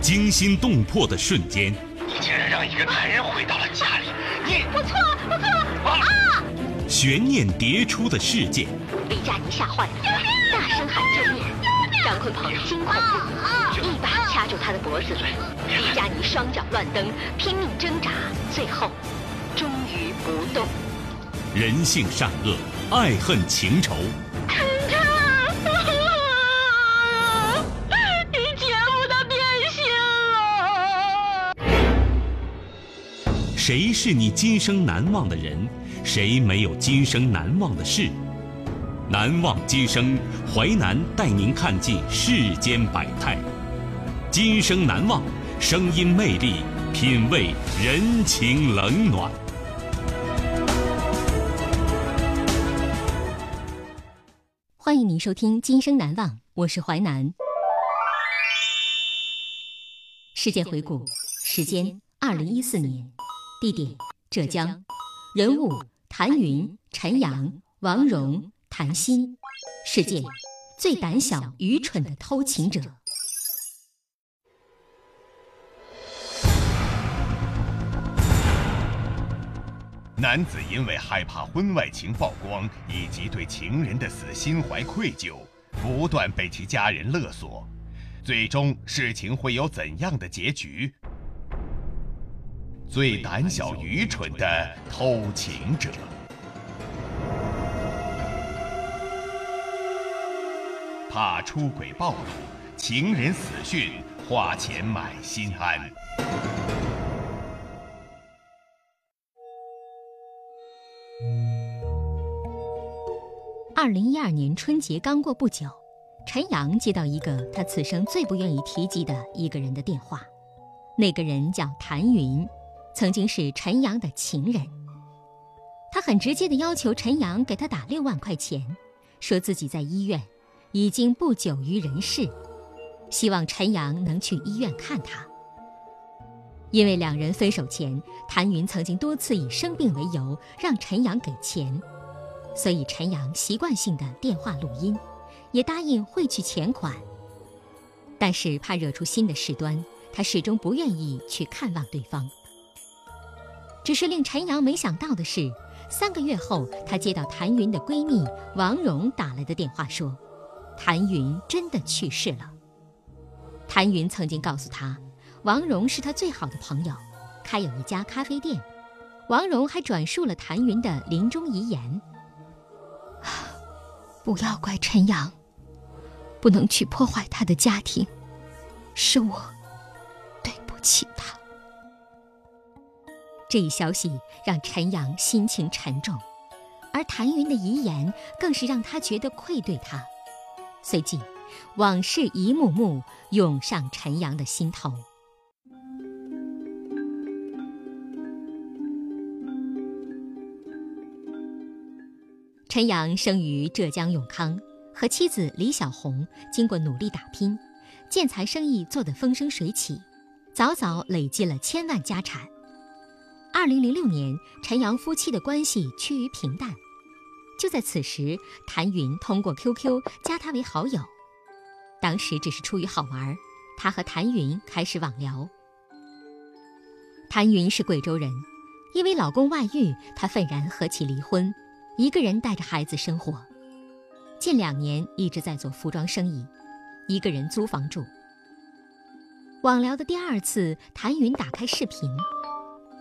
惊心动魄的瞬间，你竟然让一个男人回到了家里，你我错了，我错。了啊！悬念迭出的事件，李佳妮吓坏了，大声喊救命。张坤鹏惊恐不已，一把掐住他的脖子。李佳妮双脚乱蹬，拼命挣扎，最后终于不动。人性善恶，爱恨情仇。谁是你今生难忘的人？谁没有今生难忘的事？难忘今生，淮南带您看尽世间百态。今生难忘，声音魅力，品味人情冷暖。欢迎您收听《今生难忘》，我是淮南。事件回顾：时间二零一四年，地点浙江，人物谭云、陈阳、王蓉。谭鑫，事件：最胆小愚蠢的偷情者。男子因为害怕婚外情曝光，以及对情人的死心怀愧疚，不断被其家人勒索，最终事情会有怎样的结局？最胆小愚蠢的偷情者。怕出轨暴露，情人死讯，花钱买心安。二零一二年春节刚过不久，陈阳接到一个他此生最不愿意提及的一个人的电话，那个人叫谭云，曾经是陈阳的情人。他很直接的要求陈阳给他打六万块钱，说自己在医院。已经不久于人世，希望陈阳能去医院看他。因为两人分手前，谭云曾经多次以生病为由让陈阳给钱，所以陈阳习惯性的电话录音，也答应汇去钱款。但是怕惹出新的事端，他始终不愿意去看望对方。只是令陈阳没想到的是，三个月后，他接到谭云的闺蜜王蓉打来的电话，说。谭云真的去世了。谭云曾经告诉他，王蓉是他最好的朋友，开有一家咖啡店。王蓉还转述了谭云的临终遗言：“不要怪陈阳，不能去破坏他的家庭，是我对不起他。”这一消息让陈阳心情沉重，而谭云的遗言更是让他觉得愧对他。随即，往事一幕幕涌上陈阳的心头。陈阳生于浙江永康，和妻子李小红经过努力打拼，建材生意做得风生水起，早早累积了千万家产。二零零六年，陈阳夫妻的关系趋于平淡。就在此时，谭云通过 QQ 加他为好友。当时只是出于好玩，他和谭云开始网聊。谭云是贵州人，因为老公外遇，她愤然和其离婚，一个人带着孩子生活。近两年一直在做服装生意，一个人租房住。网聊的第二次，谭云打开视频，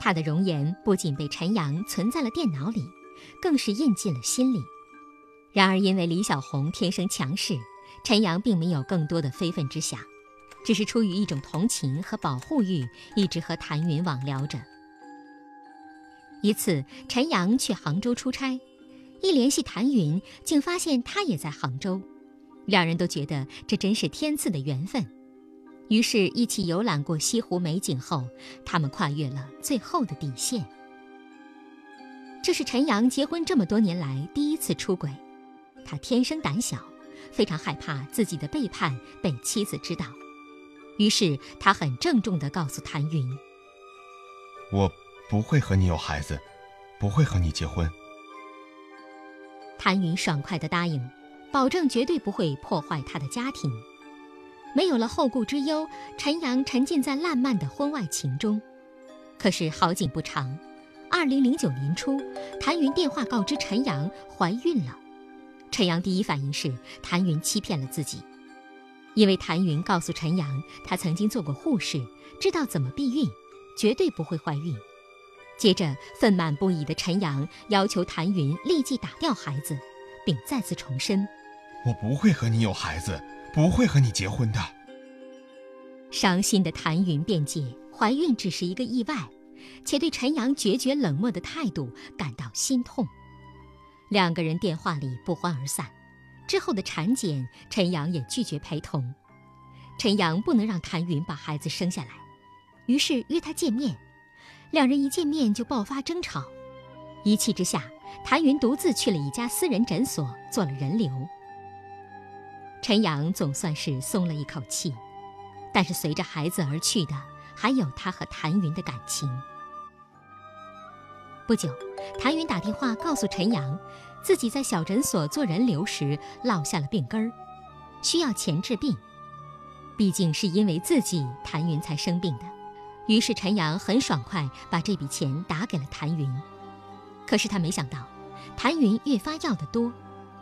她的容颜不仅被陈阳存在了电脑里。更是印进了心里。然而，因为李小红天生强势，陈阳并没有更多的非分之想，只是出于一种同情和保护欲，一直和谭云网聊着。一次，陈阳去杭州出差，一联系谭云，竟发现他也在杭州，两人都觉得这真是天赐的缘分。于是，一起游览过西湖美景后，他们跨越了最后的底线。这是陈阳结婚这么多年来第一次出轨，他天生胆小，非常害怕自己的背叛被妻子知道，于是他很郑重地告诉谭云：“我不会和你有孩子，不会和你结婚。”谭云爽快地答应，保证绝对不会破坏他的家庭。没有了后顾之忧，陈阳沉浸在烂漫的婚外情中。可是好景不长，二零零九年初，谭云电话告知陈阳怀孕了。陈阳第一反应是谭云欺骗了自己，因为谭云告诉陈阳，她曾经做过护士，知道怎么避孕，绝对不会怀孕。接着，愤懑不已的陈阳要求谭云立即打掉孩子，并再次重申：“我不会和你有孩子，不会和你结婚的。”伤心的谭云辩解，怀孕只是一个意外，且对陈阳决绝冷漠的态度感到心痛。两个人电话里不欢而散。之后的产检，陈阳也拒绝陪同。陈阳不能让谭云把孩子生下来，于是约他见面。两人一见面就爆发争吵，一气之下，谭云独自去了一家私人诊所做了人流。陈阳总算是松了一口气，但是随着孩子而去的还有他和谭云的感情。不久，谭云打电话告诉陈阳，自己在小诊所做人流时落下了病根儿，需要钱治病。毕竟是因为自己，谭云才生病的。于是陈阳很爽快把这笔钱打给了谭云，可是他没想到，谭云越发要的多，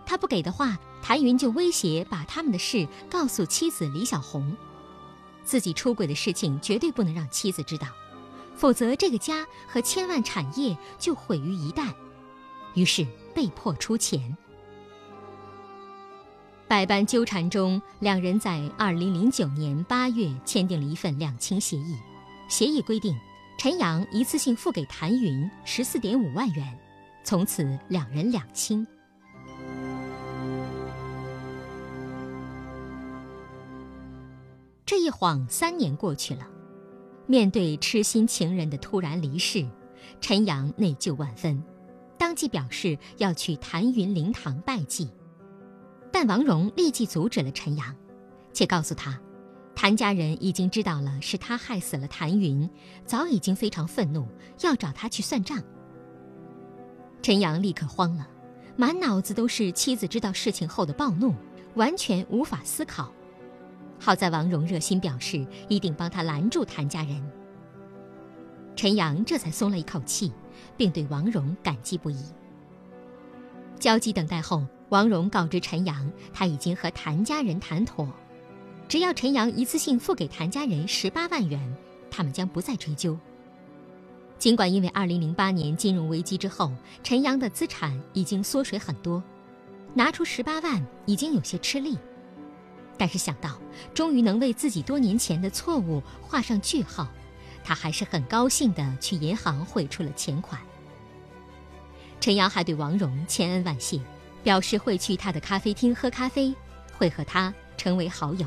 他不给的话，谭云就威胁把他们的事告诉妻子李小红，自己出轨的事情绝对不能让妻子知道，否则这个家和千万产业就毁于一旦，于是被迫出钱。百般纠缠中，两人在二零零九年八月签订了一份两清协议。协议规定，陈阳一次性付给谭云十四点五万元，从此两人两清。这一晃三年过去了，面对痴心情人的突然离世，陈阳内疚万分，当即表示要去谭云灵堂拜祭，但王蓉立即阻止了陈阳，且告诉他。谭家人已经知道了是他害死了谭云，早已经非常愤怒，要找他去算账。陈阳立刻慌了，满脑子都是妻子知道事情后的暴怒，完全无法思考。好在王蓉热心表示一定帮他拦住谭家人。陈阳这才松了一口气，并对王蓉感激不已。焦急等待后，王蓉告知陈阳，他已经和谭家人谈妥。只要陈阳一次性付给谭家人十八万元，他们将不再追究。尽管因为二零零八年金融危机之后，陈阳的资产已经缩水很多，拿出十八万已经有些吃力，但是想到终于能为自己多年前的错误画上句号，他还是很高兴的去银行汇出了钱款。陈瑶还对王蓉千恩万谢，表示会去他的咖啡厅喝咖啡，会和他成为好友。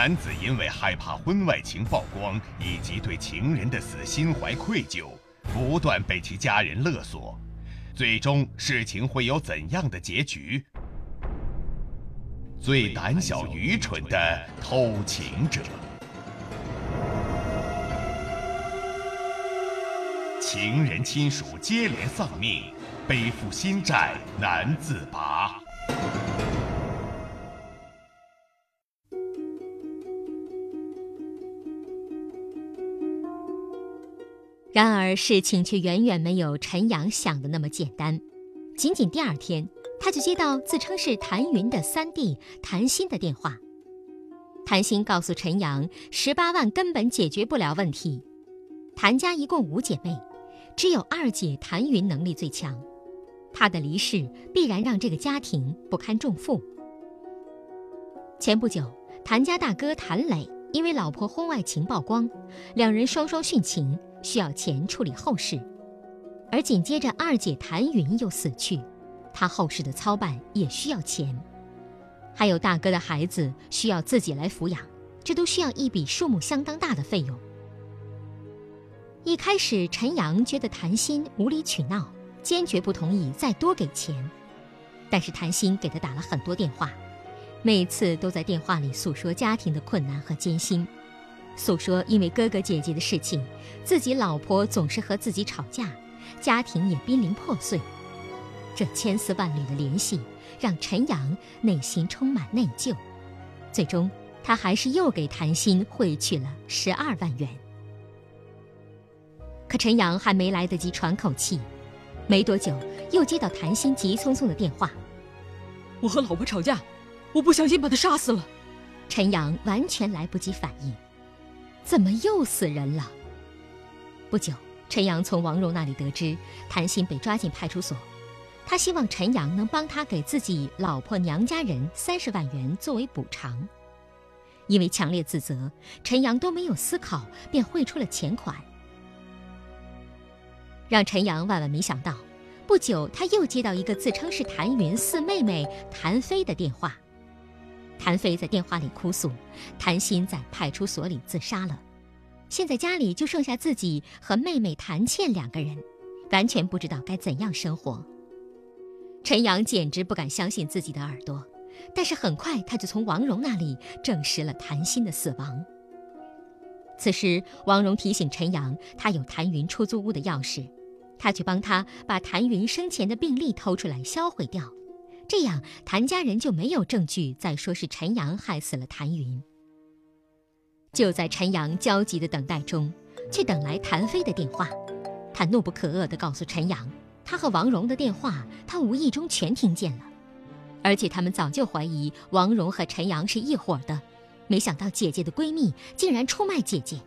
男子因为害怕婚外情曝光，以及对情人的死心怀愧疚，不断被其家人勒索，最终事情会有怎样的结局？最胆小愚蠢的偷情者，情人亲属接连丧命，背负心债难自拔。然而，事情却远远没有陈阳想的那么简单。仅仅第二天，他就接到自称是谭云的三弟谭鑫的电话。谭鑫告诉陈阳，十八万根本解决不了问题。谭家一共五姐妹，只有二姐谭云能力最强，她的离世必然让这个家庭不堪重负。前不久，谭家大哥谭磊因为老婆婚外情曝光，两人双双殉情，需要钱处理后事。而紧接着二姐谭云又死去，她后事的操办也需要钱。还有大哥的孩子需要自己来抚养，这都需要一笔数目相当大的费用。一开始，陈阳觉得谭鑫无理取闹，坚决不同意再多给钱。但是谭鑫给他打了很多电话，每次都在电话里诉说家庭的困难和艰辛，诉说因为哥哥姐姐的事情，自己老婆总是和自己吵架，家庭也濒临破碎。这千丝万缕的联系让陈阳内心充满内疚，最终他还是又给谭鑫汇去了十二万元。可陈阳还没来得及喘口气。没多久，又接到谭鑫急匆匆的电话：“我和老婆吵架，我不小心把她杀死了。”陈阳完全来不及反应，怎么又死人了？不久，陈阳从王蓉那里得知谭鑫被抓进派出所，他希望陈阳能帮他给自己老婆娘家人三十万元作为补偿。因为强烈自责，陈阳都没有思考，便汇出了钱款。让陈阳万万没想到，不久他又接到一个自称是谭云四妹妹谭飞的电话。谭飞在电话里哭诉，谭鑫在派出所里自杀了，现在家里就剩下自己和妹妹谭倩两个人，完全不知道该怎样生活。陈阳简直不敢相信自己的耳朵，但是很快他就从王蓉那里证实了谭鑫的死亡。此时，王蓉提醒陈阳，他有谭云出租屋的钥匙。他去帮他把谭云生前的病历偷出来销毁掉，这样谭家人就没有证据再说是陈阳害死了谭云。就在陈阳焦急的等待中，却等来谭飞的电话。他怒不可遏地告诉陈阳，他和王蓉的电话他无意中全听见了，而且他们早就怀疑王蓉和陈阳是一伙的，没想到姐姐的闺蜜竟然出卖姐姐。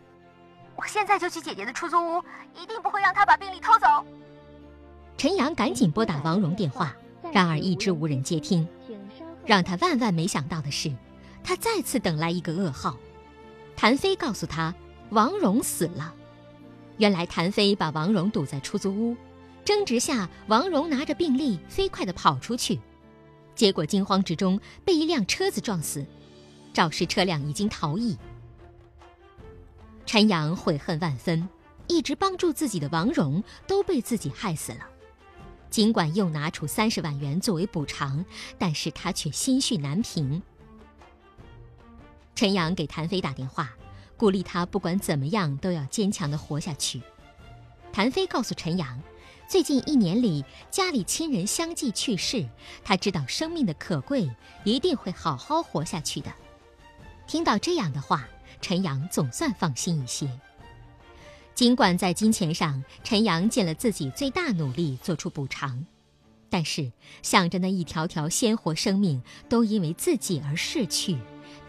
我现在就去姐姐的出租屋，一定不会让她把病历偷走。陈阳赶紧拨打王蓉电话，然而一直无人接听。让他万万没想到的是，他再次等来一个噩耗。谭飞告诉他，王蓉死了。原来谭飞把王蓉堵在出租屋，争执下，王蓉拿着病历飞快地跑出去，结果惊慌之中被一辆车子撞死，肇事车辆已经逃逸。陈阳悔恨万分，一直帮助自己的王蓉都被自己害死了。尽管又拿出三十万元作为补偿，但是他却心绪难平。陈阳给谭飞打电话，鼓励他不管怎么样都要坚强的活下去。谭飞告诉陈阳，最近一年里家里亲人相继去世，他知道生命的可贵，一定会好好活下去的。听到这样的话。陈阳总算放心一些。尽管在金钱上，陈阳尽了自己最大努力做出补偿，但是想着那一条条鲜活生命都因为自己而逝去，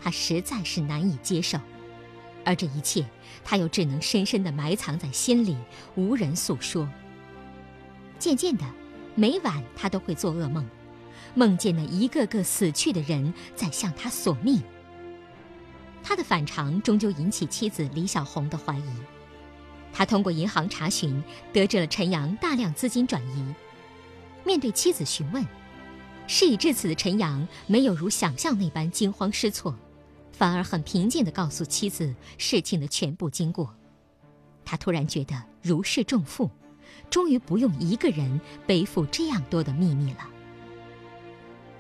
他实在是难以接受。而这一切，他又只能深深地埋藏在心里，无人诉说。渐渐的，每晚他都会做噩梦，梦见那一个个死去的人在向他索命。他的反常终究引起妻子李小红的怀疑，他通过银行查询得知了陈阳大量资金转移。面对妻子询问，事已至此的陈阳没有如想象那般惊慌失措，反而很平静地告诉妻子事情的全部经过。他突然觉得如释重负，终于不用一个人背负这样多的秘密了。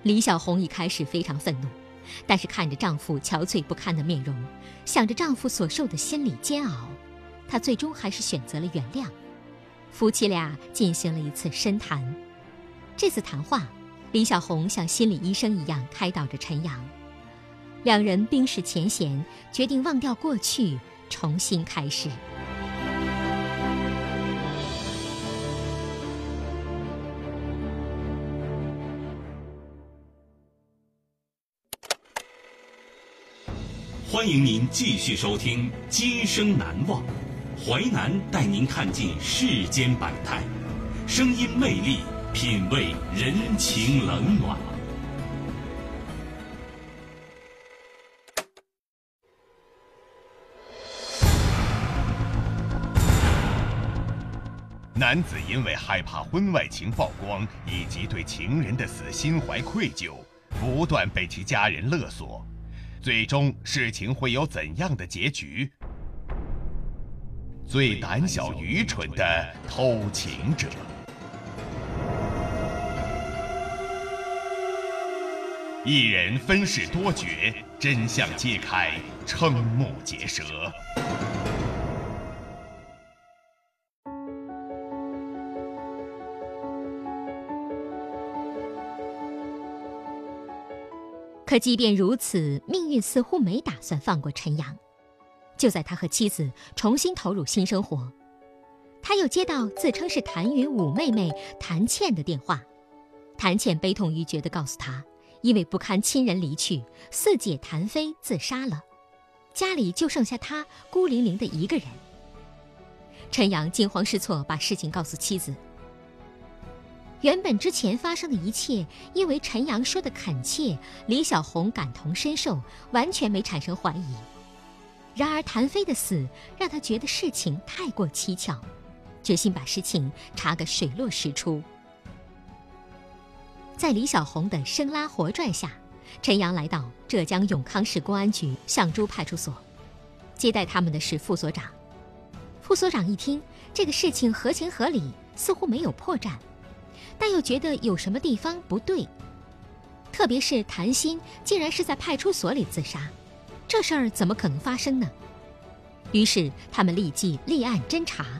李小红一开始非常愤怒。但是看着丈夫憔悴不堪的面容，想着丈夫所受的心理煎熬，他最终还是选择了原谅。夫妻俩进行了一次深谈。这次谈话，李小红像心理医生一样开导着陈阳。两人冰释前嫌，决定忘掉过去，重新开始。欢迎您继续收听《今生难忘》，淮南带您看尽世间百态声音魅力品味人情冷暖。男子因为害怕婚外情曝光以及对情人的死心怀愧疚不断被其家人勒索最终事情会有怎样的结局？最胆小愚蠢的偷情者。一人分饰多角，真相揭开，瞠目结舌。可即便如此，命运似乎没打算放过陈阳。就在他和妻子重新投入新生活，他又接到自称是谭云五妹妹谭倩的电话。谭倩悲痛欲绝地告诉他。因为不堪亲人离去，四姐谭飞自杀了，家里就剩下他孤零零的一个人。陈阳惊慌失措，把事情告诉妻子。原本之前发生的一切，因为陈阳说的恳切，李小红感同身受，完全没产生怀疑。然而谭飞的死让他觉得事情太过蹊跷，决心把事情查个水落石出。在李小红的生拉活拽下，陈阳来到浙江永康市公安局象珠派出所，接待他们的是副所长。副所长一听这个事情合情合理，似乎没有破绽，但又觉得有什么地方不对。特别是谭鑫竟然是在派出所里自杀，这事儿怎么可能发生呢？于是他们立即立案侦查。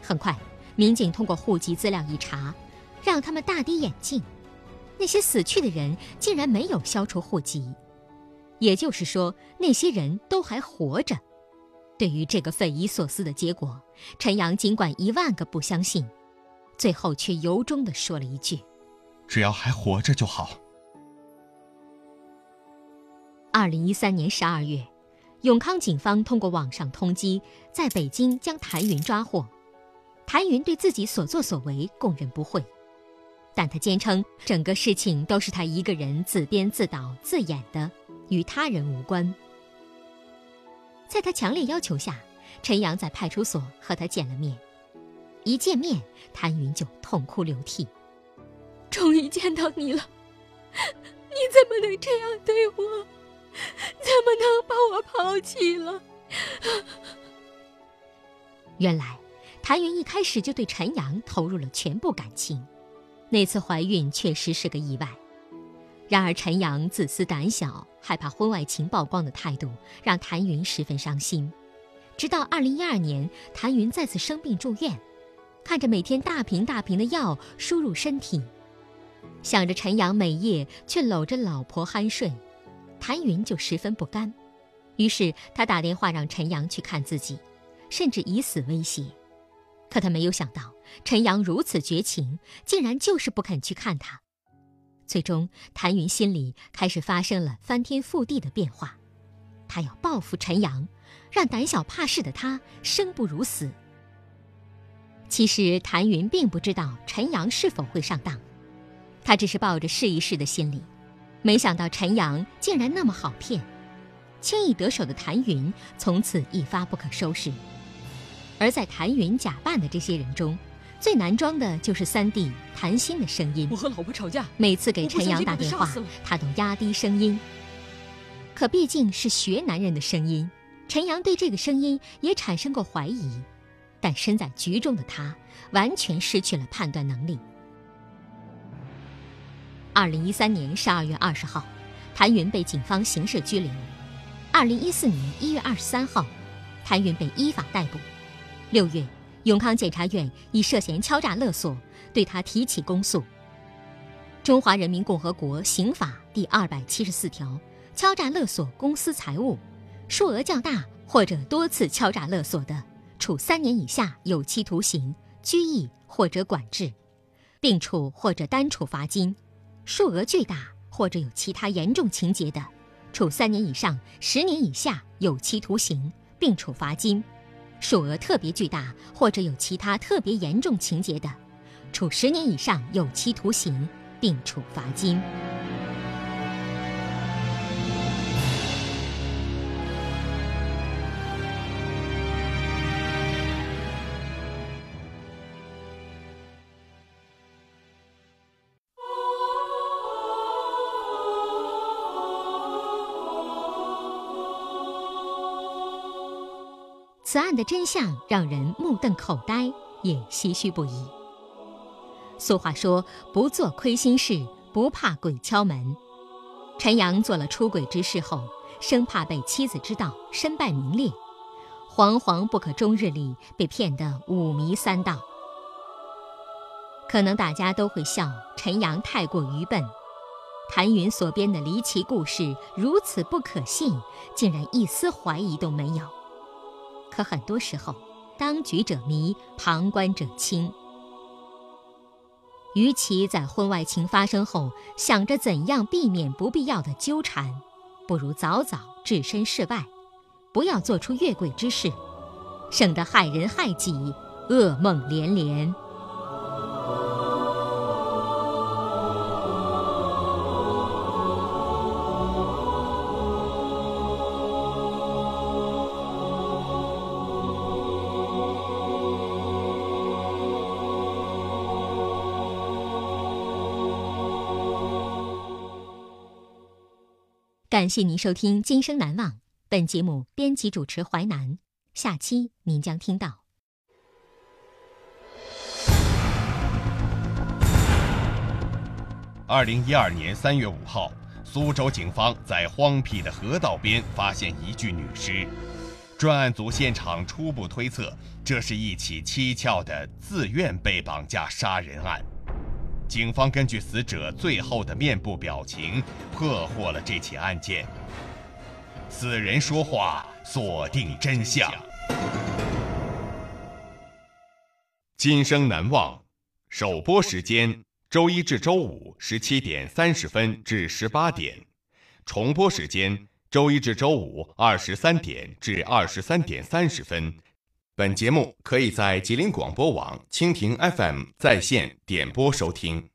很快，民警通过户籍资料一查，让他们大跌眼镜。那些死去的人竟然没有消除户籍，也就是说，那些人都还活着。对于这个匪夷所思的结果，陈阳尽管一万个不相信，最后却由衷地说了一句：“只要还活着就好。”二零一三年十二月，永康警方通过网上通缉，在北京将谭云抓获。谭云对自己所作所为供认不讳。但他坚称，整个事情都是他一个人自编自导自演的，与他人无关。在他强烈要求下，陈阳在派出所和他见了面。一见面，谭云就痛哭流涕：“终于见到你了，你怎么能这样对我？怎么能把我抛弃了？”原来，谭云一开始就对陈阳投入了全部感情。那次怀孕确实是个意外，然而陈阳自私胆小、害怕婚外情曝光的态度，让谭云十分伤心。直到二零一二年，谭云再次生病住院，看着每天大瓶大瓶的药输入身体，想着陈阳每夜却搂着老婆酣睡，谭云就十分不甘。于是他打电话让陈阳去看自己，甚至以死威胁。可他没有想到。陈阳如此绝情，竟然就是不肯去看他。最终，谭云心里开始发生了翻天覆地的变化，他要报复陈阳，让胆小怕事的他生不如死。其实，谭云并不知道陈阳是否会上当，他只是抱着试一试的心理，没想到陈阳竟然那么好骗，轻易得手的谭云从此一发不可收拾。而在谭云假扮的这些人中，最难装的就是三弟谭鑫的声音。我和老婆吵架，每次给陈阳打电话，他都压低声音。可毕竟是学男人的声音，陈阳对这个声音也产生过怀疑。但身在局中的他，完全失去了判断能力。二零一三年十二月二十号，谭云被警方刑事拘留。二零一四年一月二十三号，谭云被依法逮捕。六月。永康检察院以涉嫌敲诈勒索对他提起公诉。中华人民共和国刑法第二百七十四条，敲诈勒索公私财物，数额较大或者多次敲诈勒索的，处三年以下有期徒刑、拘役或者管制，并处或者单处罚金；数额巨大或者有其他严重情节的，处三年以上十年以下有期徒刑，并处罚金。数额特别巨大或者有其他特别严重情节的，处十年以上有期徒刑，并处罚金。的真相让人目瞪口呆，也唏嘘不已。俗话说：“不做亏心事，不怕鬼敲门。”陈阳做了出轨之事后，生怕被妻子知道，身败名裂，惶惶不可终日里被骗得五迷三道。可能大家都会笑陈阳太过愚笨，谭云所编的离奇故事如此不可信，竟然一丝怀疑都没有。可很多时候，当局者迷，旁观者清。与其在婚外情发生后想着怎样避免不必要的纠缠，不如早早置身事外，不要做出越轨之事，省得害人害己，噩梦连连。感谢您收听《今生难忘》本节目，编辑主持淮南。下期您将听到：二零一二年三月五号，苏州警方在荒僻的河道边发现一具女尸。专案组现场初步推测，这是一起蹊跷的自愿被绑架杀人案。警方根据死者最后的面部表情，破获了这起案件。死人说话，锁定真相。今生难忘，首播时间周一至周五十七点三十分至十八点，重播时间周一至周五二十三点至二十三点三十分。本节目可以在吉林广播网、蜻蜓 FM 在线点播收听。